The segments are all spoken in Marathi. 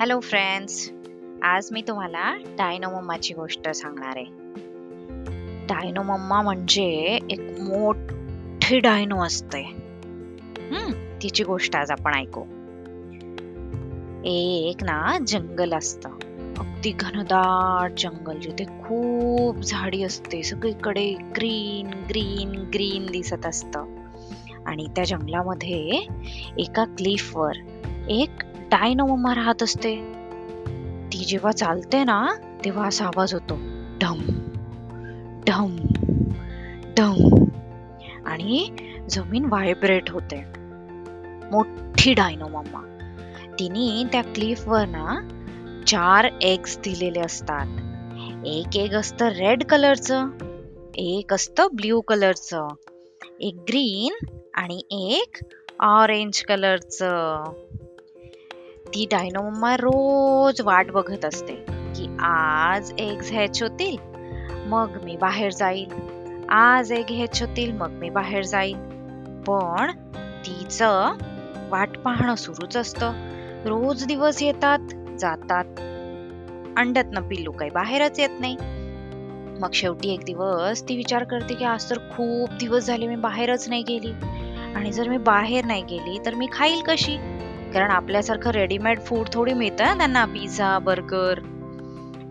हॅलो फ्रेंड्स आज मी तुम्हाला डायनो मम्माची गोष्ट सांगणार आहे. डायनो मम्मा म्हणजे एक मोठी डायनो असते. तिची गोष्ट आज आपण ऐकू. एक ना जंगल असत. अगदी घनदाट जंगल जिथे खूप झाडी असते. सगळीकडे ग्रीन ग्रीन ग्रीन दिसत असत. आणि त्या जंगलामध्ये एका क्लिफवर एक डायनो मम्मा राहत असते. ती जेव्हा चालते ना तेव्हा असा आवाज होतो. ढम ढम ढम आणि जमीन व्हायब्रेट होते. मोठी डायनो मम्मा तिने त्या क्लिफवर ना चार एग्स दिलेले असतात. एक एग असतं रेड कलरचं एक असतं ब्ल्यू कलरचं एक ग्रीन आणि एक ऑरेंज कलरचं ती डायनो मम्मा रोज वाट बघत असते की आज एग्स हॅच होतील मग मी बाहेर जाईल आज एग हॅच होतील मग मी बाहेर जाईल पण तिचं वाट पाहणं सुरूच असतं. रोज दिवस येतात जातात. अंड्यातनं पिल्लू काही बाहेरच येत नाही. मग शेवटी एक दिवस ती विचार करते की आज तर खूप दिवस झाले मी बाहेरच नाही गेली. आणि जर मी बाहेर नाही गेली तर मी खाईल कशी? कारण आपल्यासारखं रेडीमेड फूड थोडी मिळतं ना त्यांना पिझ्झा बर्गर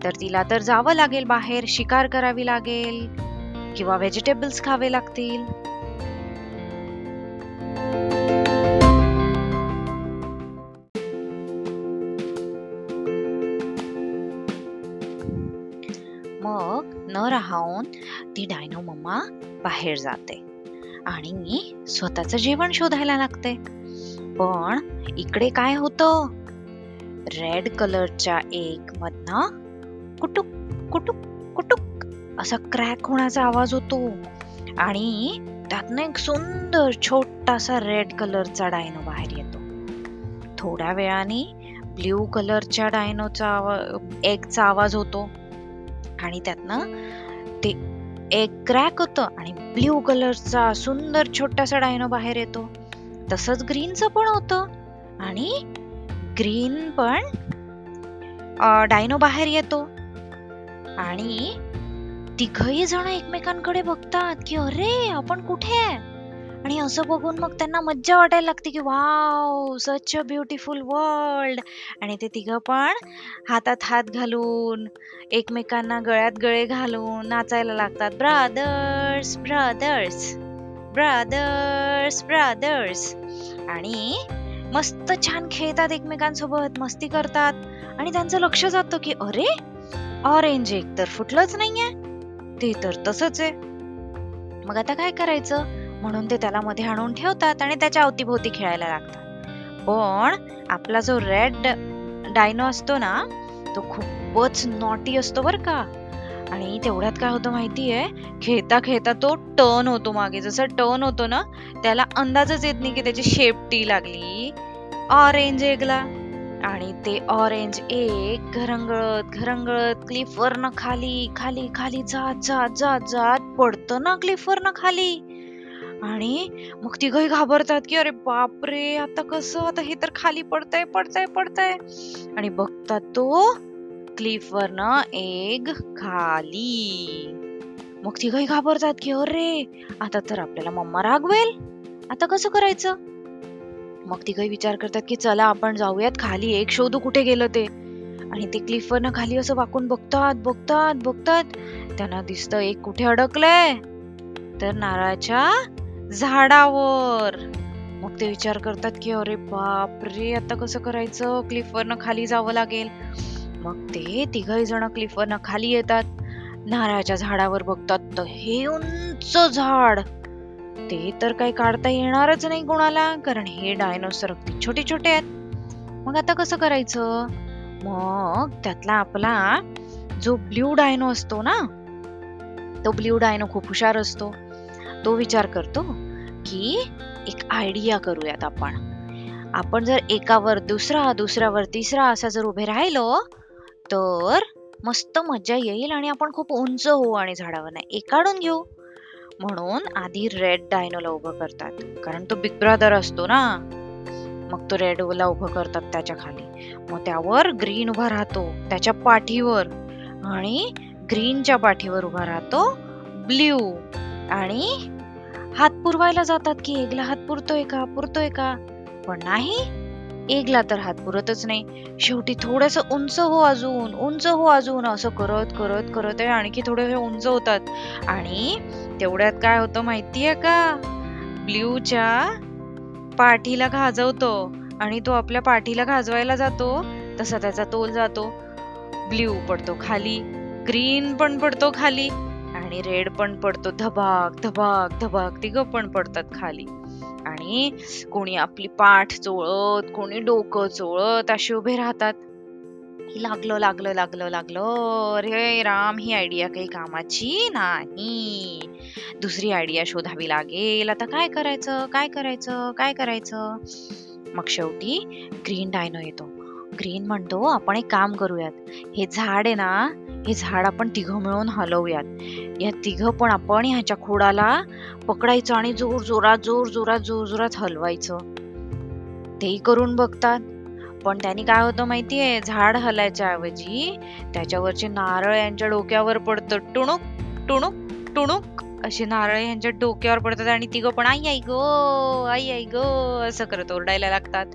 तर तिला तर जावं लागेल बाहेर शिकार करावी लागेल किंवा व्हेजिटेबल्स खावे लागतील. मग न राहून ती डायनो मम्मा बाहेर जाते आणि स्वतःचं जेवण शोधायला लागते. पण इकडे काय होतं? रेड कलरच्या एक मधन कुटुक कुटुक कुटुक असा क्रॅक होण्याचा आवाज होतो. आणि त्यातनं एक सुंदर छोटासा रेड कलरचा डायनो बाहेर येतो. थोड्या वेळाने ब्ल्यू कलरच्या डायनोचा आवाज एगचा आवाज होतो. आणि त्यातनं ते एक क्रॅक होतं आणि ब्ल्यू कलरचा सुंदर छोटासा डायनो बाहेर येतो. तसंच ग्रीनचं पण होतं. आणि ग्रीन पण डायनो बाहेर येतो. आणि तिघही जण एकमेकांकडे बघतात की अरे आपण कुठे आहे? आणि असं बघून मग त्यांना मज्जा वाटायला लागते की wow such a beautiful world आणि ते तिघं पण हातात हात घालून एकमेकांना गळ्यात गळे घालून नाचायला लागतात. ब्रादर्स ब्रादर्स ब्रादर्स ब्रादर्स आणि मस्त छान खेळतात एकमेकांसोबत मस्ती करतात. आणि त्यांचं लक्ष जातं की अरे ऑरेंज एक तर फुटलंच नाहीये. ते तर तसंच आहे. मग आता काय करायचं? म्हणून ते त्याला मध्ये आणून ठेवतात आणि त्याच्या अवतीभोवती खेळायला लागतात. पण आपला जो रेड डायनो असतो ना तो खूपच नॉटी असतो बर का. आणि तेवढ्यात काय होतं माहितीये? खेळता खेळता तो टर्न होतो मागे. जसं टर्न होतो ना त्याला अंदाजच येत नाही की त्याची शेपटी लागली. ऑरेंज एगला आणि ते ऑरेंज एक घरंगळत घरंगळत क्लिफवरनं खाली खाली खाली जात जात जात जात पडतं ना क्लिफवरनं खाली. आणि मग तिघही घाबरतात की अरे बापरे आता कसं? आता हे तर खाली पडतंय पडतंय पडतंय. आणि बघतात तो क्लिफवरनं एग खाली. मग तिघही घाबरतात की अरे आता तर आपल्याला मम्मा रागवेल. आता कसं करायचं? मग तिघही विचार करतात की चला आपण जाऊयात. खाली एक शोधू कुठे गेलं ते? आणि ते क्लिफवरनं खाली असं वाकून बघतात बघतात बघतात. त्यांना दिसतं एक कुठे अडकलंय? तर नारळाच्या झाडावर. मग ते विचार करतात की अरे बाप रे आता कसं करायचं? क्लिफवरनं खाली जावं लागेल. मग ते तिघही जण क्लिफवरनं खाली येतात. नारळाच्या झाडावर बघतात तर हे उंच झाड. ते तर काही काढता येणारच नाही कोणाला कारण हे डायनोसर अगदी छोटे छोटे आहेत. मग आता कसं करायचं? मग त्यातला आपला जो ब्ल्यू डायनो असतो ना तो ब्ल्यू डायनो खूप हुशार असतो. तो विचार करतो की एक आयडिया करूयात आपण. आपण जर एकावर दुसरा दुसऱ्यावर तिसरा असा जर उभे राहिलो तर मस्त मज्जा येईल आणि आपण खूप उंच होऊ आणि झाडावर नाही. एक काढून घेऊ. म्हणून आधी रेड डायनोला उभं करतात. कारण तो बिग ब्रदर असतो ना. मग तो रेडला उभं करतात त्याच्याखाली. मग त्यावर ग्रीन उभा राहतो त्याच्या पाठीवर. आणि ग्रीनच्या पाठीवर उभा राहतो ब्ल्यू आणि हात पुरवायला जातात की एकला हात पुरतोय का? पुरतोय का? पण नाही. एकला तर हात पुरतच नाही. शेवटी थोडस उंच हो अजून उंच हो अजून असं करत करत करत आहे. आणखी थोडे उंच होतात. आणि तेवढ्यात काय होतं माहितीये का? ब्ल्यूच्या पाठीला खाजवतो आणि तो आपल्या पाठीला खाजवायला जातो. तसा त्याचा तोल जातो. ब्ल्यू पडतो खाली ग्रीन पण पडतो खाली आणि रेड पण पडतो. धबाक धबाक धबाक. तिघ पण पडतात खाली. ठिकाणी कोणी आपली पाठ चोळत कोणी डोकं चोळत असे उभे राहतात. लागलं लागलं लागलं लागलं. अरे राम ही आयडिया काही कामाची नाही. दुसरी आयडिया शोधावी लागेल. आता काय करायचं? काय करायचं? काय करायचं? मग शेवटी ग्रीन डायनो येतो. ग्रीन म्हणतो आपण एक काम करूयात. हे झाड आहे ना हे झाड आपण तिघं मिळून हलवूयात. या तिघं पण आपण ह्याच्या खोडाला पकडायचं आणि जोर जोरात जोर जोरात जोर जोरात हलवायचं. तेही करून बघतात. पण त्यांनी काय होतं माहितीये? झाड हलायच्या ऐवजी त्याच्यावरचे नारळ यांच्या डोक्यावर पडतं. टुणूक टुणूक टुणूक असे नारळ यांच्या डोक्यावर पडतात आणि तिघं पण आई आई गो आई आई गो असं करत ओरडायला लागतात.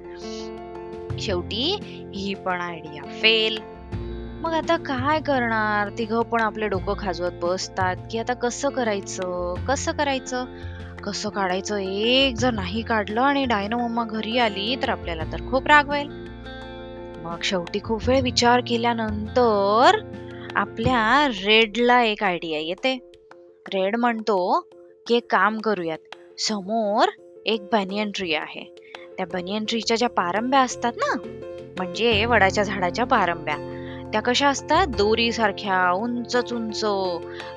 शेवटी ही पण आयडिया फेल मग आता काय करणार? तिघं पण आपले डोकं खाजवत बसतात की आता कसं करायचं? कसं करायचं? कसं काढायचं? एक जर नाही काढलं आणि डायनो मम्मा घरी आली तर आपल्याला तर खूप रागवेल मग शेवटी खूप वेळ विचार केल्यानंतर आपल्या रेडला एक आयडिया येते. रेड म्हणतो की एक काम करूयात. समोर एक बनियन ट्री आहे. त्या बनियन ट्रीच्या ज्या पारंब्या असतात ना म्हणजे वडाच्या झाडाच्या पारंब्या. त्या कशा असतात? दोरीसारख्या उंचच उंच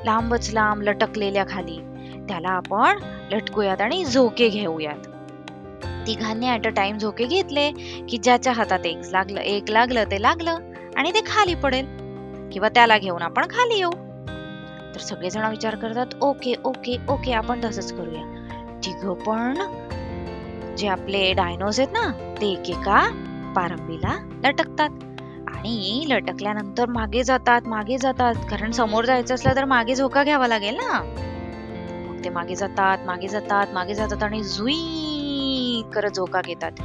लांबच लांब लटकलेल्या खाली. त्याला आपण लटकूयात आणि झोके घेऊयात. तिघांनी ऍट अ टाइम झोके घेतले की ज्याच्या हातात एक लागलं एक लागलं ते लागलं आणि ते खाली पडेल. किंवा त्याला घेऊन आपण खाली येऊ. तर सगळेजण विचार करतात ओके ओके ओके आपण तसंच करूया. तिघ पण जे आपले डायनोज आहेत ना ते एकेका पारंबीला लटकतात. आणि लटकल्यानंतर मागे जातात मागे जातात. कारण समोर जायचं असलं तर मागे झोका घ्यावा लागेल ना. मग ते मागे जातात मागे जातात मागे जातात आणि जुई करत झोका घेतात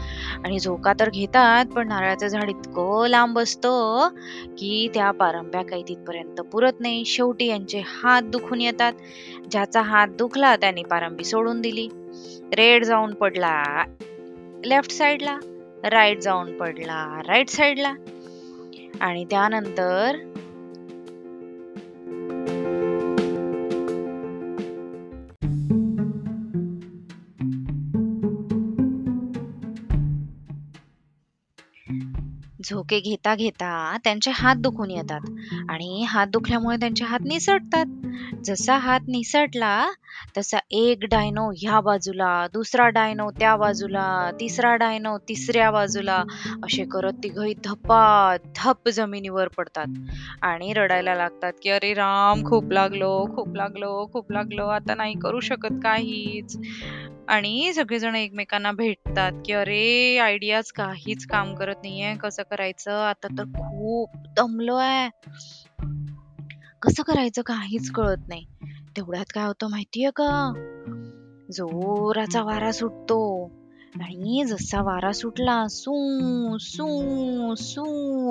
आणि झोका तर घेतात पण नारळाचं झाड इतकं लांब असतं की त्या पारंब्या काही तिथपर्यंत पुरत नाही शेवटी यांचे हात दुखून येतात ज्याचा हात दुखला त्याने पारंबी सोडून दिली रेड जाऊन पडला लेफ्ट साइडला राईट जाऊन पडला राईट साइडला आणि त्यानंतर झोके घेता घेता त्यांचे हात दुखून येतात आणि हात दुखल्यामुळे त्यांचे हात निसटतात. जसा हात निसटला तसा एक डायनो ह्या बाजूला दुसरा डायनो त्या बाजूला तिसरा डायनो तिसऱ्या बाजूला असे करत तिघही धपा धप जमिनीवर पडतात. आणि रडायला लागतात की अरे राम खूप लागलो खूप लागलो खूप लागलो आता नाही करू शकत काहीच. आणि सगळेजण एकमेकांना भेटतात की अरे आयडियाच काहीच काम करत नाहीये कसं करायचं? आता तर खूप दमलो आहे कसं करायचं काहीच कळत नाही. तेवढ्यात काय होतं माहितीये का? जोराचा वारा सुटतो. आणि जसा वारा सुटला सू सू सू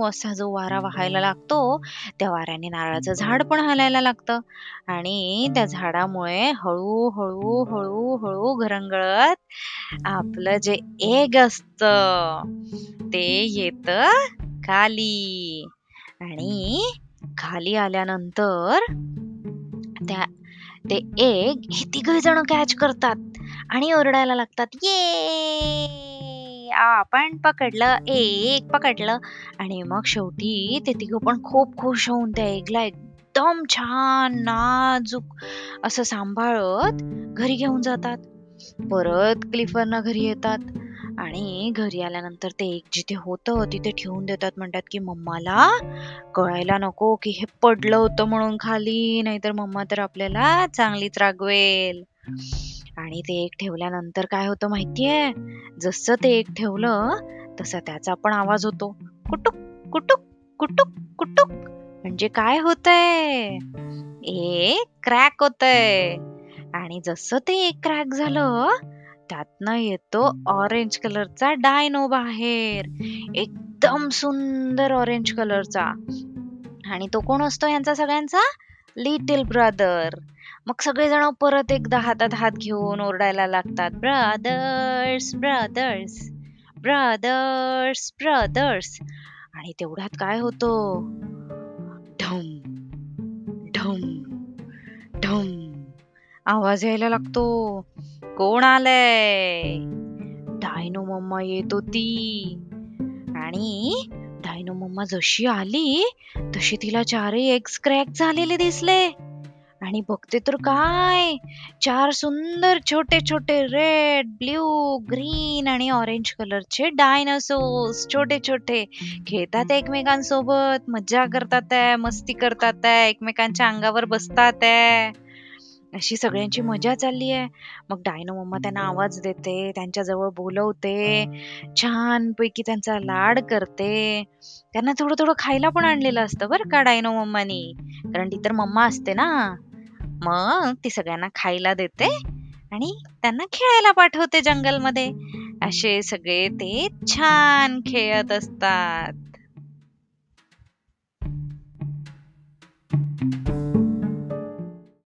असा जो वारा वाहायला लागतो त्या वाऱ्याने नारळाचं झाड पण हलायला लागतं. आणि त्या झाडामुळे हळू हळू हळू हळू घरंगळत आपलं जे एग असत ते येत खाली. आणि खाली आल्यानंतर त्या ते एग हे तिघ जण कॅच करतात आणि ओरडायला लागतात ये आपण पकडलं एक पकडलं. आणि मग शेवटी ते तिघ पण खूप खुश होऊन त्या एगला एकदम छान नाजूक असं सांभाळत घरी घेऊन जातात. परत क्लिफरना घरी येतात. आणि घरी आल्यानंतर ते एक जिथे होतं तिथे ठेवून देतात. म्हणतात की मम्माला कळायला नको की हे पडलं होतं म्हणून खाली नाहीतर मम्मा तर आपल्याला चांगलीच रागवेल. आणि ते एक ठेवल्यानंतर काय होतं माहितीये? जसं ते एक ठेवलं तसा त्याचा पण आवाज होतो. कुटुक कुटुक कुटुक कुटुक. म्हणजे काय होतंय? एक क्रॅक होतंय. आणि जसं ते एक क्रॅक झालं त्यातनं येतो ऑरेंज कलरचा डायनो बाहेर. एकदम सुंदर ऑरेंज कलरचा आणि तो कोण असतो यांचा सगळ्यांचा? लिटिल ब्रदर मग सगळेजण परत एकदा हातात हात घेऊन ओरडायला लागतात ब्रदर्स ब्रदर्स ब्रदर्स ब्रदर्स आणि तेवढ्यात काय होतो? ढम ढम ढम. आवाज यायला लागतो. कोण आलंय डायनो मम्मा येत होती. आणि डायनो मम्मा जशी आली तशी तिला चारही एग्स क्रॅक झालेले दिसले. आणि बघते तर काय? चार सुंदर छोटे छोटे रेड ब्ल्यू ग्रीन आणि ऑरेंज कलरचे डायनासोर्स छोटे छोटे. खेळतात एकमेकांसोबत मज्जा करतात आहे, मस्ती करतात आहे, एकमेकांच्या अंगावर बसतात आहे. अशी सगळ्यांची मजा चालली आहे. मग डायनो मम्मा त्यांना आवाज देते त्यांच्याजवळ बोलवते छानपैकी त्यांचा लाड करते. त्यांना थोडं थोडं खायला पण आणलेलं असतं बरं का डायनो मम्मानी. कारण ती तर मम्मा असते ना. मग ती सगळ्यांना खायला देते आणि त्यांना खेळायला पाठवते जंगलमध्ये. असे सगळे ते छान खेळत असतात.